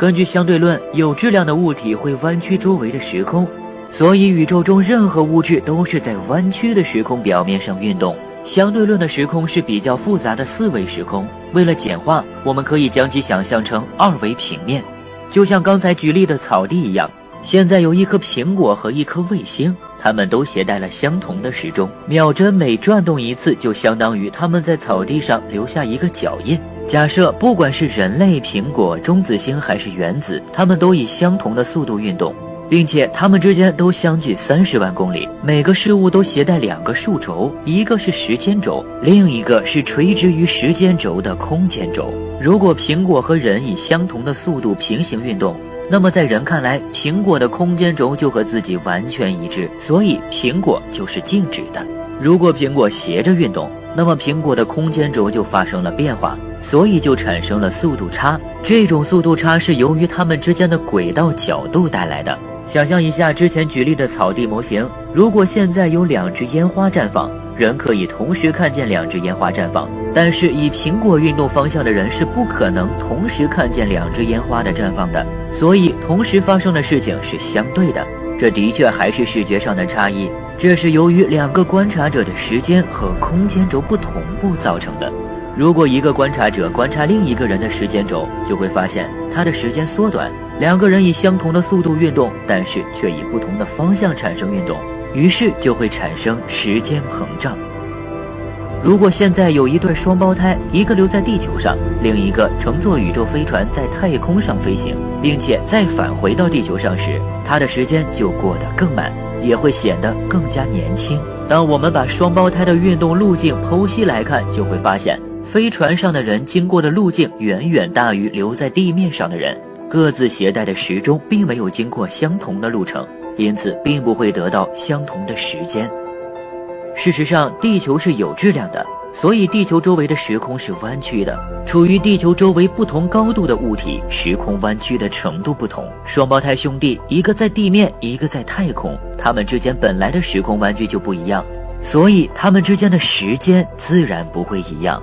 根据相对论，有质量的物体会弯曲周围的时空，所以宇宙中任何物质都是在弯曲的时空表面上运动。相对论的时空是比较复杂的四维时空，为了简化，我们可以将其想象成二维平面，就像刚才举例的草地一样。现在有一颗苹果和一颗卫星，它们都携带了相同的时钟，秒针每转动一次，就相当于它们在草地上留下一个脚印。假设不管是人类、苹果、中子星还是原子，它们都以相同的速度运动，并且它们之间都相距三十万公里。每个事物都携带两个数轴，一个是时间轴，另一个是垂直于时间轴的空间轴。如果苹果和人以相同的速度平行运动，那么在人看来，苹果的空间轴就和自己完全一致，所以苹果就是静止的。如果苹果斜着运动，那么苹果的空间轴就发生了变化。所以就产生了速度差，这种速度差是由于它们之间的轨道角度带来的。想象一下之前举例的草地模型，如果现在有两只烟花绽放，人可以同时看见两只烟花绽放，但是以苹果运动方向的人是不可能同时看见两只烟花的绽放的。所以同时发生的事情是相对的，这的确还是视觉上的差异，这是由于两个观察者的时间和空间轴不同步造成的。如果一个观察者观察另一个人的时间轴，就会发现他的时间缩短。两个人以相同的速度运动，但是却以不同的方向产生运动，于是就会产生时间膨胀。如果现在有一对双胞胎，一个留在地球上，另一个乘坐宇宙飞船在太空上飞行，并且再返回到地球上时，他的时间就过得更慢，也会显得更加年轻。当我们把双胞胎的运动路径剖析来看，就会发现。飞船上的人经过的路径远远大于留在地面上的人，各自携带的时钟并没有经过相同的路程，因此并不会得到相同的时间。事实上，地球是有质量的，所以地球周围的时空是弯曲的。处于地球周围不同高度的物体，时空弯曲的程度不同。双胞胎兄弟，一个在地面，一个在太空，他们之间本来的时空弯曲就不一样，所以他们之间的时间自然不会一样。